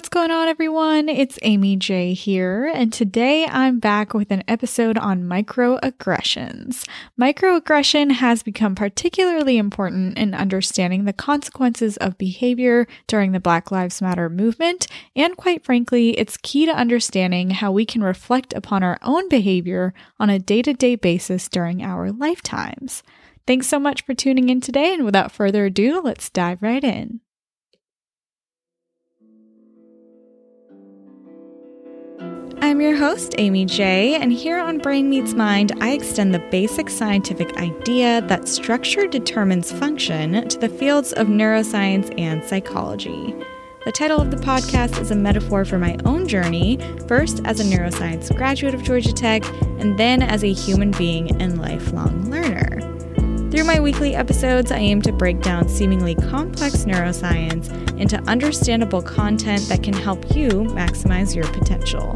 What's going on, everyone? It's Amy J here, and today I'm back with an episode on microaggressions. Microaggression has become particularly important in understanding the consequences of behavior during the Black Lives Matter movement, and quite frankly, it's key to understanding how we can reflect upon our own behavior on a day to day basis during our lifetimes. Thanks so much for tuning in today, and without further ado, let's dive right in. I'm your host, Amy J, and here on Brain Meets Mind, I extend the basic scientific idea that structure determines function to the fields of neuroscience and psychology. The title of the podcast is a metaphor for my own journey, first as a neuroscience graduate of Georgia Tech, and then as a human being and lifelong learner. Through my weekly episodes, I aim to break down seemingly complex neuroscience into understandable content that can help you maximize your potential.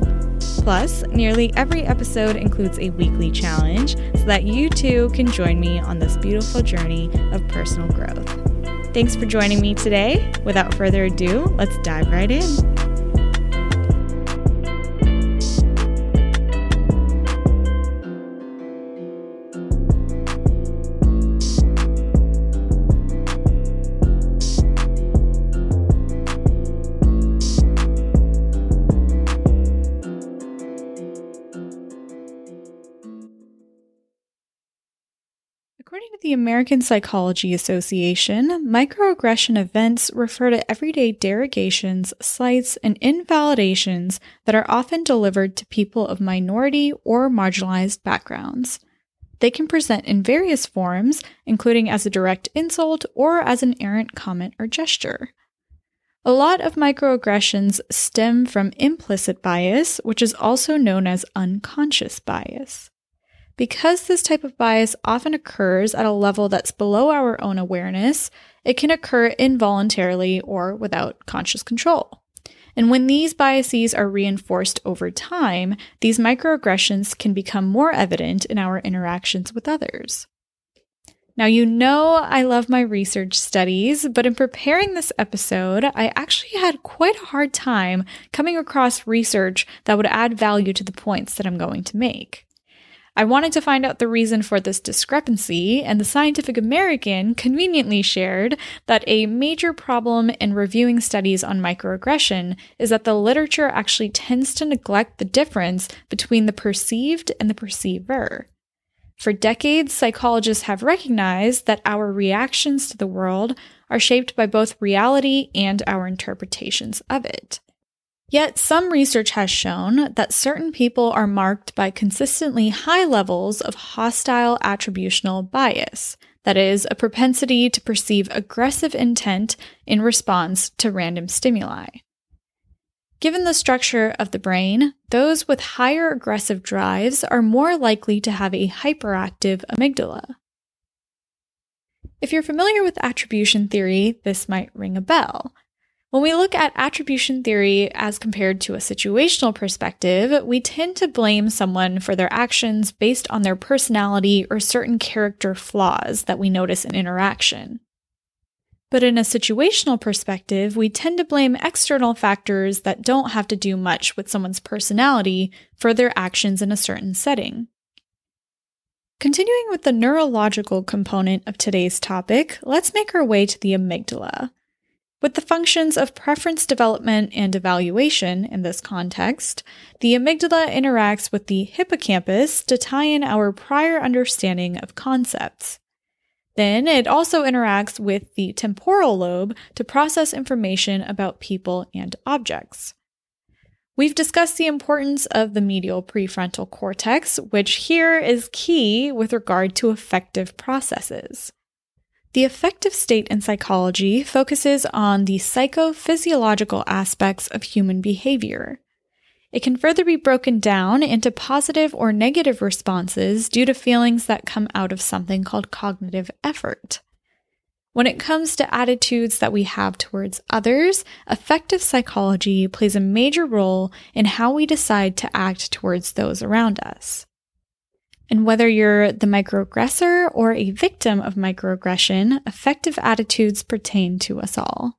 Plus, nearly every episode includes a weekly challenge so that you too can join me on this beautiful journey of personal growth. Thanks for joining me today. Without further ado, let's dive right in. According to the American Psychology Association, microaggression events refer to everyday derogations, slights, and invalidations that are often delivered to people of minority or marginalized backgrounds. They can present in various forms, including as a direct insult or as an errant comment or gesture. A lot of microaggressions stem from implicit bias, which is also known as unconscious bias. Because this type of bias often occurs at a level that's below our own awareness, it can occur involuntarily or without conscious control. And when these biases are reinforced over time, these microaggressions can become more evident in our interactions with others. Now, you know I love my research studies, but in preparing this episode, I actually had quite a hard time coming across research that would add value to the points that I'm going to make. I wanted to find out the reason for this discrepancy, and the Scientific American conveniently shared that a major problem in reviewing studies on microaggression is that the literature actually tends to neglect the difference between the perceived and the perceiver. For decades, psychologists have recognized that our reactions to the world are shaped by both reality and our interpretations of it. Yet, some research has shown that certain people are marked by consistently high levels of hostile attributional bias, that is, a propensity to perceive aggressive intent in response to random stimuli. Given the structure of the brain, those with higher aggressive drives are more likely to have a hyperactive amygdala. If you're familiar with attribution theory, this might ring a bell. When we look at attribution theory as compared to a situational perspective, we tend to blame someone for their actions based on their personality or certain character flaws that we notice in interaction. But in a situational perspective, we tend to blame external factors that don't have to do much with someone's personality for their actions in a certain setting. Continuing with the neurological component of today's topic, let's make our way to the amygdala. With the functions of preference development and evaluation in this context, the amygdala interacts with the hippocampus to tie in our prior understanding of concepts. Then it also interacts with the temporal lobe to process information about people and objects. We've discussed the importance of the medial prefrontal cortex, which here is key with regard to affective processes. The affective state in psychology focuses on the psychophysiological aspects of human behavior. It can further be broken down into positive or negative responses due to feelings that come out of something called cognitive effort. When it comes to attitudes that we have towards others, affective psychology plays a major role in how we decide to act towards those around us. And whether you're the microaggressor or a victim of microaggression, affective attitudes pertain to us all.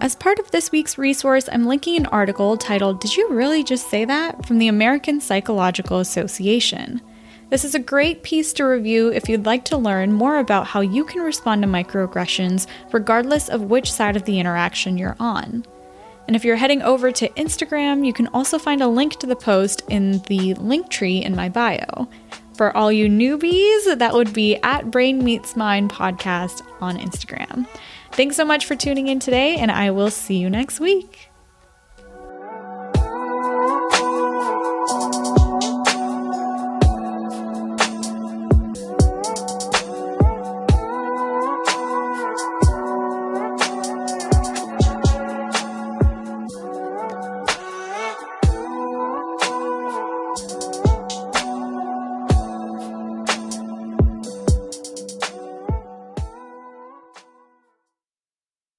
As part of this week's resource, I'm linking an article titled Did You Really Just Say That? from the American Psychological Association. This is a great piece to review if you'd like to learn more about how you can respond to microaggressions regardless of which side of the interaction you're on. And if you're heading over to Instagram, you can also find a link to the post in the link tree in my bio. For all you newbies, that would be at Brain Meets Mind podcast on Instagram. Thanks so much for tuning in today, and I will see you next week.